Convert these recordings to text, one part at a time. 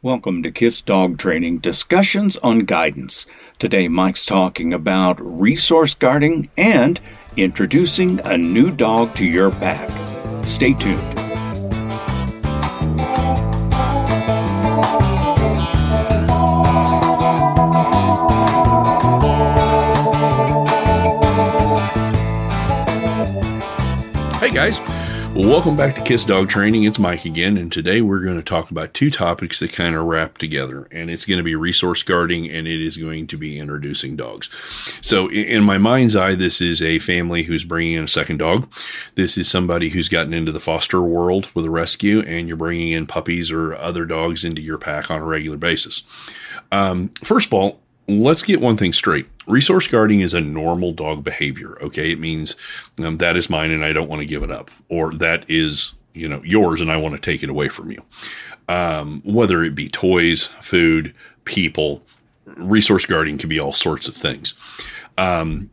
Welcome to KISS Dog Training Discussions on Guidance. Today, Mike's talking about resource guarding and introducing a new dog to your pack. Stay tuned. Welcome back to Kiss Dog Training. It's Mike again, and today we're going to talk about two topics that kind of wrap together, and it's going to be resource guarding and it is going to be introducing dogs. So, in my mind's eye, this is a family who's bringing in a second dog. This is somebody who's gotten into the foster world with a rescue, and you're bringing in puppies or other dogs into your pack on a regular basis. Um, first of all, let's get one thing straight. Resource guarding is a normal dog behavior. Okay. It means um, that is mine and I don't want to give it up, or that is, you know, yours and I want to take it away from you. Um, whether it be toys, food, people, resource guarding can be all sorts of things. Um,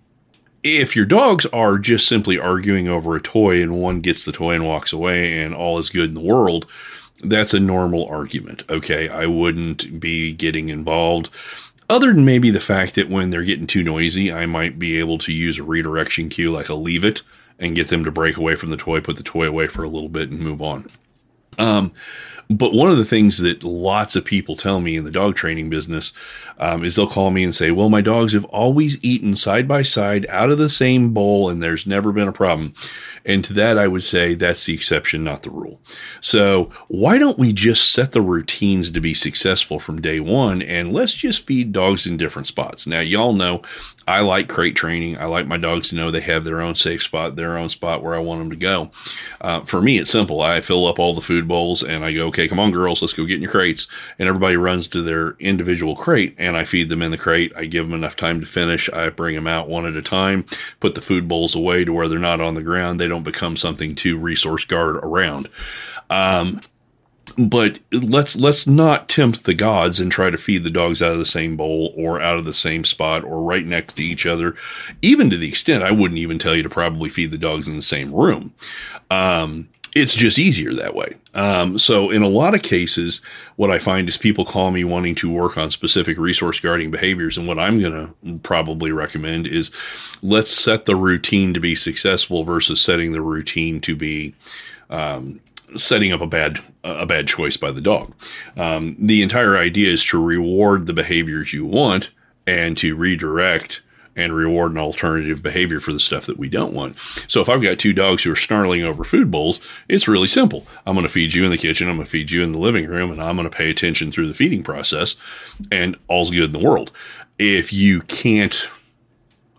if your dogs are just simply arguing over a toy and one gets the toy and walks away and all is good in the world, that's a normal argument. Okay. I wouldn't be getting involved other than maybe the fact that when they're getting too noisy, I might be able to use a redirection cue like a leave it and get them to break away from the toy, put the toy away for a little bit and move on. Um, but one of the things that lots of people tell me in the dog training business um, is they'll call me and say, Well, my dogs have always eaten side by side out of the same bowl and there's never been a problem. And to that, I would say that's the exception, not the rule. So why don't we just set the routines to be successful from day one and let's just feed dogs in different spots? Now, y'all know I like crate training. I like my dogs to know they have their own safe spot, their own spot where I want them to go. Uh, for me, it's simple. I fill up all the food bowls and I go, okay, come on, girls, let's go get in your crates. And everybody runs to their individual crate and I feed them in the crate. I give them enough time to finish. I bring them out one at a time, put the food bowls away to where they're not on the ground. They don't become something to resource guard around. Um, but let's let's not tempt the gods and try to feed the dogs out of the same bowl or out of the same spot or right next to each other even to the extent i wouldn't even tell you to probably feed the dogs in the same room um, it's just easier that way. Um, so in a lot of cases, what I find is people call me wanting to work on specific resource guarding behaviors. And what I'm going to probably recommend is let's set the routine to be successful versus setting the routine to be, um, setting up a bad a bad choice by the dog. Um, the entire idea is to reward the behaviors you want and to redirect and reward an alternative behavior for the stuff that we don't want. So if I've got two dogs who are snarling over food bowls, it's really simple. I'm going to feed you in the kitchen, I'm going to feed you in the living room, and I'm going to pay attention through the feeding process, and all's good in the world. If you can't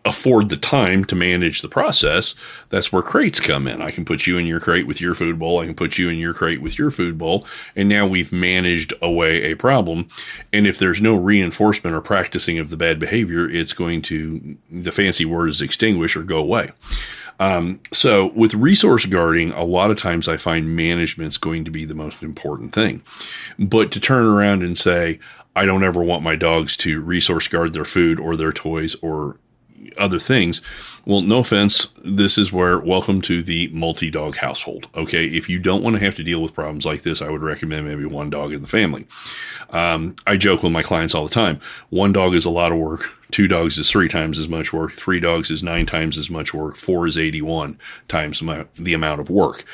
afford the time to manage the process, that's where crates come in. I can put you in your crate with your food bowl. I can put you in your crate with your food bowl. And now we've managed away a problem. And if there's no reinforcement or practicing of the bad behavior, it's going to, the fancy word is extinguish or go away. Um, so with resource guarding, a lot of times I find management is going to be the most important thing. But to turn around and say, I don't ever want my dogs to resource guard their food or their toys or other things. Well, no offense. This is where welcome to the multi dog household. Okay. If you don't want to have to deal with problems like this, I would recommend maybe one dog in the family. Um, I joke with my clients all the time one dog is a lot of work. Two dogs is three times as much work. Three dogs is nine times as much work. Four is 81 times the amount of work.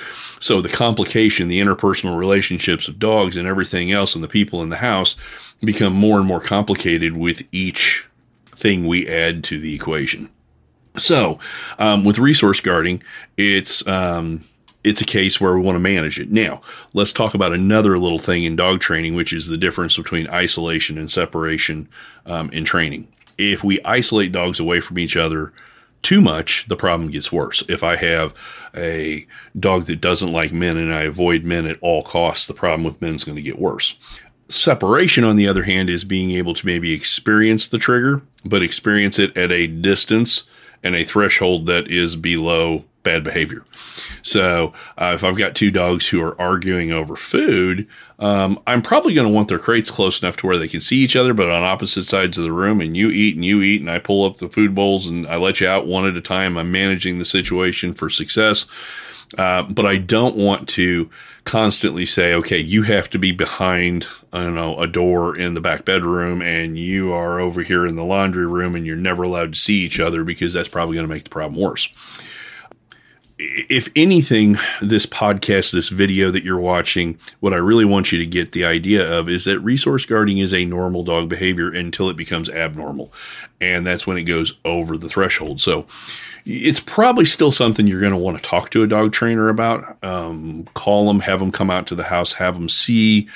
So the complication, the interpersonal relationships of dogs and everything else and the people in the house become more and more complicated with each thing we add to the equation. So, um, with resource guarding, it's um, it's a case where we want to manage it. Now, let's talk about another little thing in dog training, which is the difference between isolation and separation um, in training. If we isolate dogs away from each other too much, the problem gets worse. If I have a dog that doesn't like men and I avoid men at all costs, the problem with men is going to get worse. Separation, on the other hand, is being able to maybe experience the trigger, but experience it at a distance and a threshold that is below bad behavior. So, uh, if I've got two dogs who are arguing over food, um, I'm probably going to want their crates close enough to where they can see each other, but on opposite sides of the room. And you eat and you eat, and I pull up the food bowls and I let you out one at a time. I'm managing the situation for success. Uh, but I don't want to constantly say, okay, you have to be behind, I don't know, a door in the back bedroom and you are over here in the laundry room and you're never allowed to see each other because that's probably going to make the problem worse. If anything, this podcast, this video that you're watching, what I really want you to get the idea of is that resource guarding is a normal dog behavior until it becomes abnormal. And that's when it goes over the threshold. So, it's probably still something you're going to want to talk to a dog trainer about. Um, call them, have them come out to the house, have them see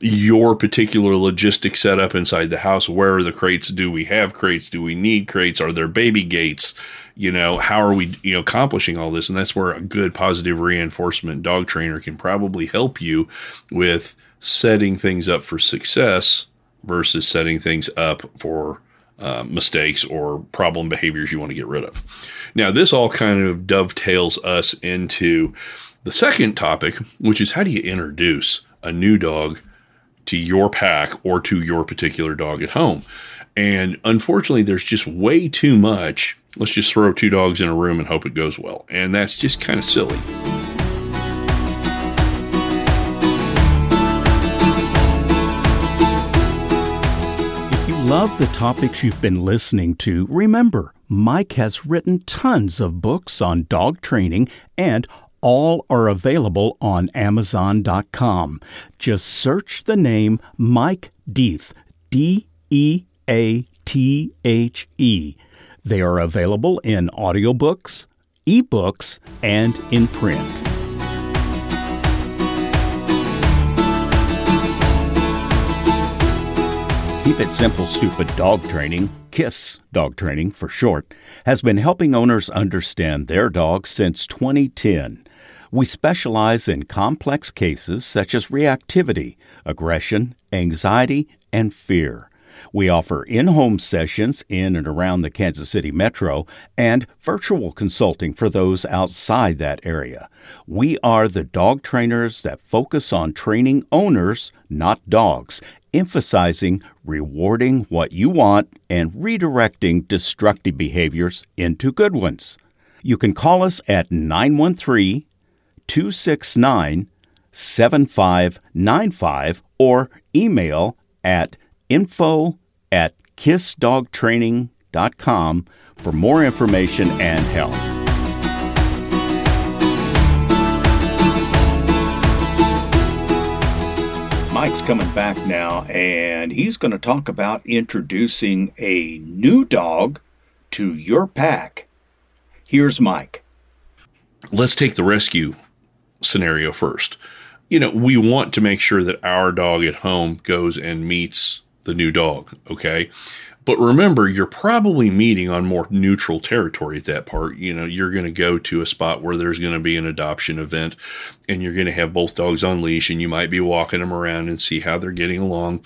your particular logistic setup inside the house. Where are the crates? Do we have crates? Do we need crates? Are there baby gates? You know, how are we, you know, accomplishing all this? And that's where a good positive reinforcement dog trainer can probably help you with setting things up for success versus setting things up for uh, mistakes or problem behaviors you want to get rid of. Now, this all kind of dovetails us into the second topic, which is how do you introduce a new dog to your pack or to your particular dog at home? And unfortunately, there's just way too much. Let's just throw two dogs in a room and hope it goes well. And that's just kind of silly. If you love the topics you've been listening to, remember, Mike has written tons of books on dog training and all are available on Amazon.com. Just search the name Mike Deathe, D E A T H E. They are available in audiobooks, ebooks, and in print. Keep It Simple Stupid Dog Training, KISS Dog Training for short, has been helping owners understand their dogs since 2010. We specialize in complex cases such as reactivity, aggression, anxiety, and fear. We offer in home sessions in and around the Kansas City metro and virtual consulting for those outside that area. We are the dog trainers that focus on training owners, not dogs, emphasizing rewarding what you want and redirecting destructive behaviors into good ones. You can call us at 913 269 7595 or email at info at kissdogtraining.com for more information and help. Mike's coming back now, and he's going to talk about introducing a new dog to your pack. Here's Mike. Let's take the rescue scenario first. You know, we want to make sure that our dog at home goes and meets the new dog, okay? But remember, you're probably meeting on more neutral territory at that part. You know, you're going to go to a spot where there's going to be an adoption event and you're going to have both dogs on leash and you might be walking them around and see how they're getting along.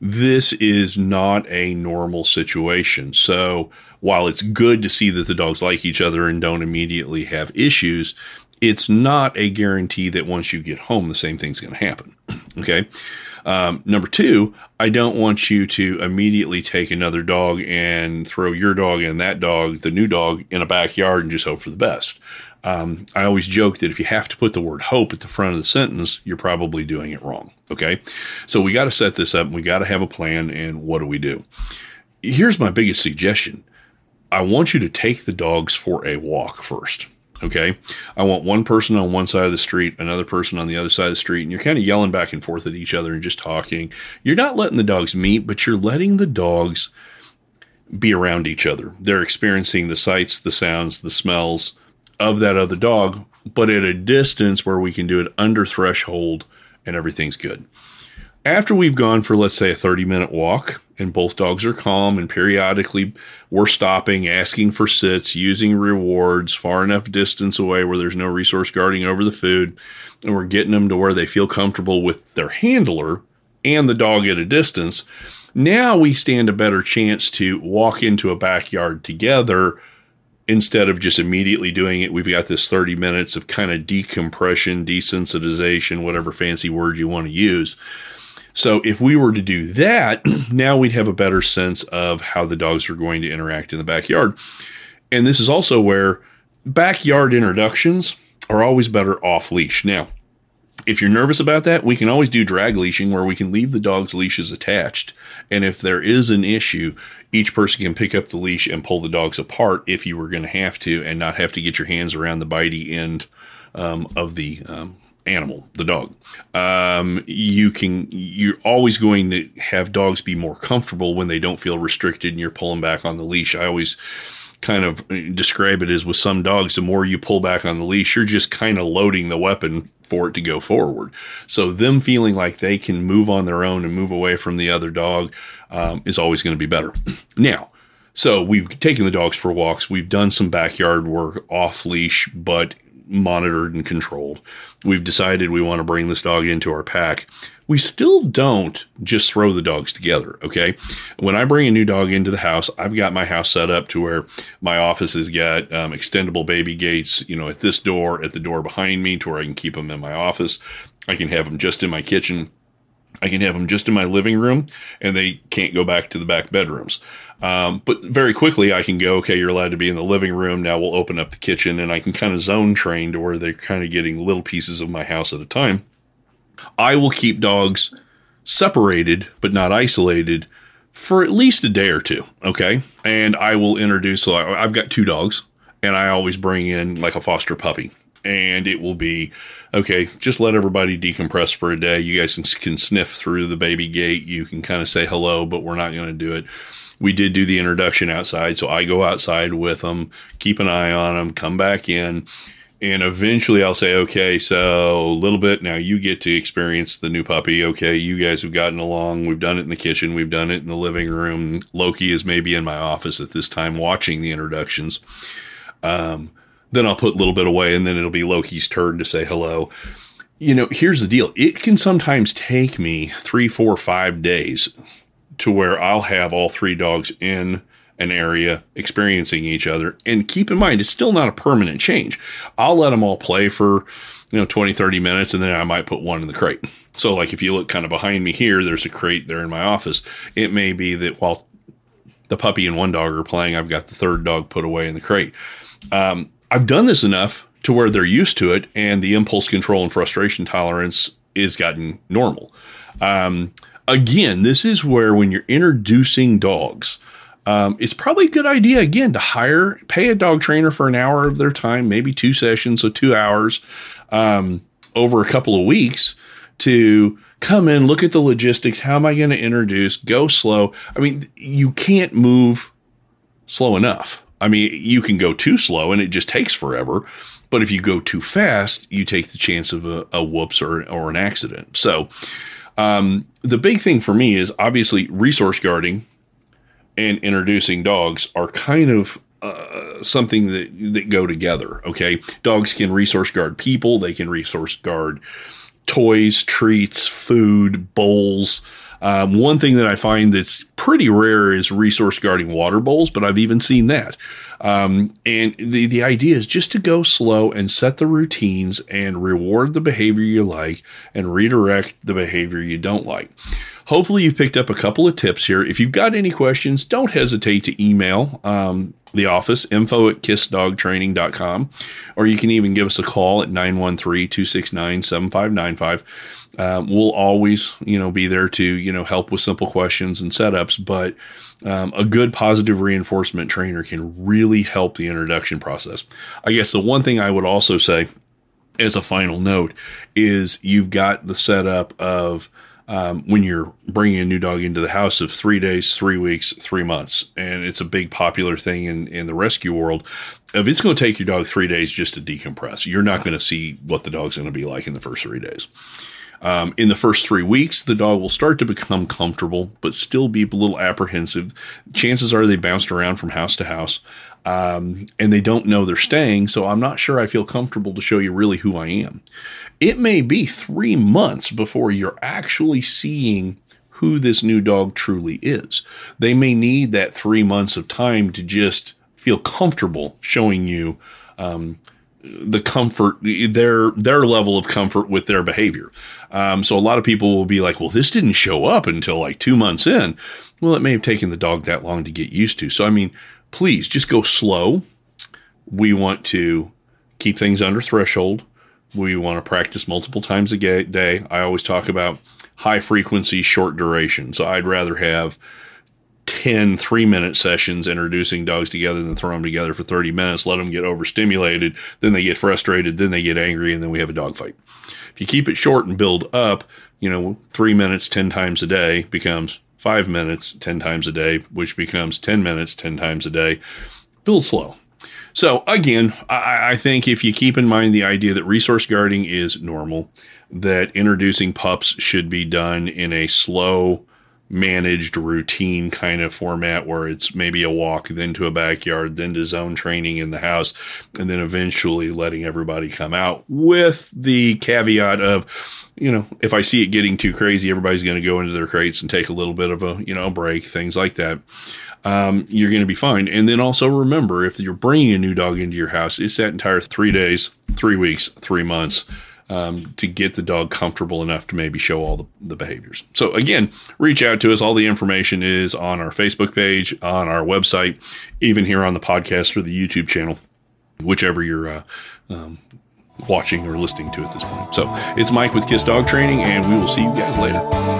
This is not a normal situation. So while it's good to see that the dogs like each other and don't immediately have issues, it's not a guarantee that once you get home, the same thing's going to happen. okay. Um, number two, I don't want you to immediately take another dog and throw your dog and that dog, the new dog, in a backyard and just hope for the best. Um, I always joke that if you have to put the word hope at the front of the sentence, you're probably doing it wrong. Okay. So we got to set this up and we got to have a plan. And what do we do? Here's my biggest suggestion I want you to take the dogs for a walk first. Okay. I want one person on one side of the street, another person on the other side of the street, and you're kind of yelling back and forth at each other and just talking. You're not letting the dogs meet, but you're letting the dogs be around each other. They're experiencing the sights, the sounds, the smells of that other dog, but at a distance where we can do it under threshold and everything's good. After we've gone for, let's say, a 30 minute walk, and both dogs are calm, and periodically we're stopping, asking for sits, using rewards far enough distance away where there's no resource guarding over the food, and we're getting them to where they feel comfortable with their handler and the dog at a distance. Now we stand a better chance to walk into a backyard together instead of just immediately doing it. We've got this 30 minutes of kind of decompression, desensitization, whatever fancy word you want to use so if we were to do that, now we'd have a better sense of how the dogs are going to interact in the backyard. And this is also where backyard introductions are always better off leash. Now, if you're nervous about that, we can always do drag leashing where we can leave the dog's leashes attached. And if there is an issue, each person can pick up the leash and pull the dogs apart if you were going to have to and not have to get your hands around the bitey end um, of the um, animal, the dog. Um, you can, you're always going to have dogs be more comfortable when they don't feel restricted and you're pulling back on the leash. I always, kind of describe it as with some dogs, the more you pull back on the leash, you're just kind of loading the weapon for it to go forward. So them feeling like they can move on their own and move away from the other dog um, is always going to be better. now, so we've taken the dogs for walks. We've done some backyard work off leash, but monitored and controlled. We've decided we want to bring this dog into our pack we still don't just throw the dogs together. Okay. When I bring a new dog into the house, I've got my house set up to where my office has got um, extendable baby gates, you know, at this door, at the door behind me, to where I can keep them in my office. I can have them just in my kitchen. I can have them just in my living room and they can't go back to the back bedrooms. Um, but very quickly, I can go, okay, you're allowed to be in the living room. Now we'll open up the kitchen and I can kind of zone train to where they're kind of getting little pieces of my house at a time. I will keep dogs separated but not isolated for at least a day or two. Okay. And I will introduce, so I've got two dogs and I always bring in like a foster puppy. And it will be okay, just let everybody decompress for a day. You guys can, sniff through the baby gate. You can kind of say hello, but we're not going to do it we did do the introduction outside. So I go outside with them, keep an eye on them, come back in, and eventually I'll say, okay, so a little bit now you get to experience the new puppy. Okay, you guys have gotten along. We've done it in the kitchen, we've done it in the living room. Loki is maybe in my office at this time watching the introductions. Um, then I'll put a little bit away, and then it'll be Loki's turn to say hello. You know, here's the deal it can sometimes take me three, four, five days to where I'll have all three dogs in an area experiencing each other. And keep in mind, it's still not a permanent change. I'll let them all play for, you know, 20, 30 minutes, and then I might put one in the crate. So, like if you look kind of behind me here, there's a crate there in my office. It may be that while the puppy and one dog are playing, I've got the third dog put away in the crate. Um, I've done this enough to where they're used to it, and the impulse control and frustration tolerance is gotten normal. Um, again, this is where when you're introducing dogs, um, it's probably a good idea again to hire, pay a dog trainer for an hour of their time, maybe two sessions, so two hours um, over a couple of weeks to come in, look at the logistics. How am I going to introduce? Go slow. I mean, you can't move slow enough. I mean, you can go too slow and it just takes forever. But if you go too fast, you take the chance of a, a whoops or, or an accident. So, um, the big thing for me is obviously resource guarding and introducing dogs are kind of uh, something that that go together. Okay, dogs can resource guard people. They can resource guard toys, treats, food, bowls. Um, one thing that I find that's pretty rare is resource guarding water bowls, but I've even seen that. Um, and the, the idea is just to go slow and set the routines and reward the behavior you like and redirect the behavior you don't like. Hopefully, you've picked up a couple of tips here. If you've got any questions, don't hesitate to email um, the office, info at kissdogtraining.com, or you can even give us a call at 913 269 7595. Um, we'll always, you know, be there to, you know, help with simple questions and setups, but um, a good positive reinforcement trainer can really help the introduction process. I guess the one thing I would also say as a final note is you've got the setup of um, when you're bringing a new dog into the house of three days, three weeks, three months. And it's a big popular thing in, in the rescue world. If it's going to take your dog three days just to decompress, you're not going to see what the dog's going to be like in the first three days. Um, in the first three weeks, the dog will start to become comfortable, but still be a little apprehensive. Chances are they bounced around from house to house um, and they don't know they're staying. So I'm not sure I feel comfortable to show you really who I am. It may be three months before you're actually seeing who this new dog truly is. They may need that three months of time to just feel comfortable showing you um, the comfort, their their level of comfort with their behavior. Um, so a lot of people will be like, "Well, this didn't show up until like two months in." Well, it may have taken the dog that long to get used to. So I mean, please just go slow. We want to keep things under threshold. We want to practice multiple times a day. I always talk about high frequency, short duration. So I'd rather have 10 three minute sessions introducing dogs together and then throw them together for 30 minutes, let them get overstimulated, then they get frustrated, then they get angry, and then we have a dog fight. If you keep it short and build up, you know, three minutes 10 times a day becomes five minutes 10 times a day, which becomes 10 minutes 10 times a day. Build slow. So, again, I, I think if you keep in mind the idea that resource guarding is normal, that introducing pups should be done in a slow, managed routine kind of format where it's maybe a walk, then to a backyard, then to zone training in the house, and then eventually letting everybody come out with the caveat of, you know, if I see it getting too crazy, everybody's going to go into their crates and take a little bit of a, you know, break, things like that. Um, you're going to be fine. And then also remember, if you're bringing a new dog into your house, it's that entire three days, three weeks, three months um, to get the dog comfortable enough to maybe show all the, the behaviors. So, again, reach out to us. All the information is on our Facebook page, on our website, even here on the podcast or the YouTube channel, whichever you're uh, um, watching or listening to at this point. So, it's Mike with Kiss Dog Training, and we will see you guys later.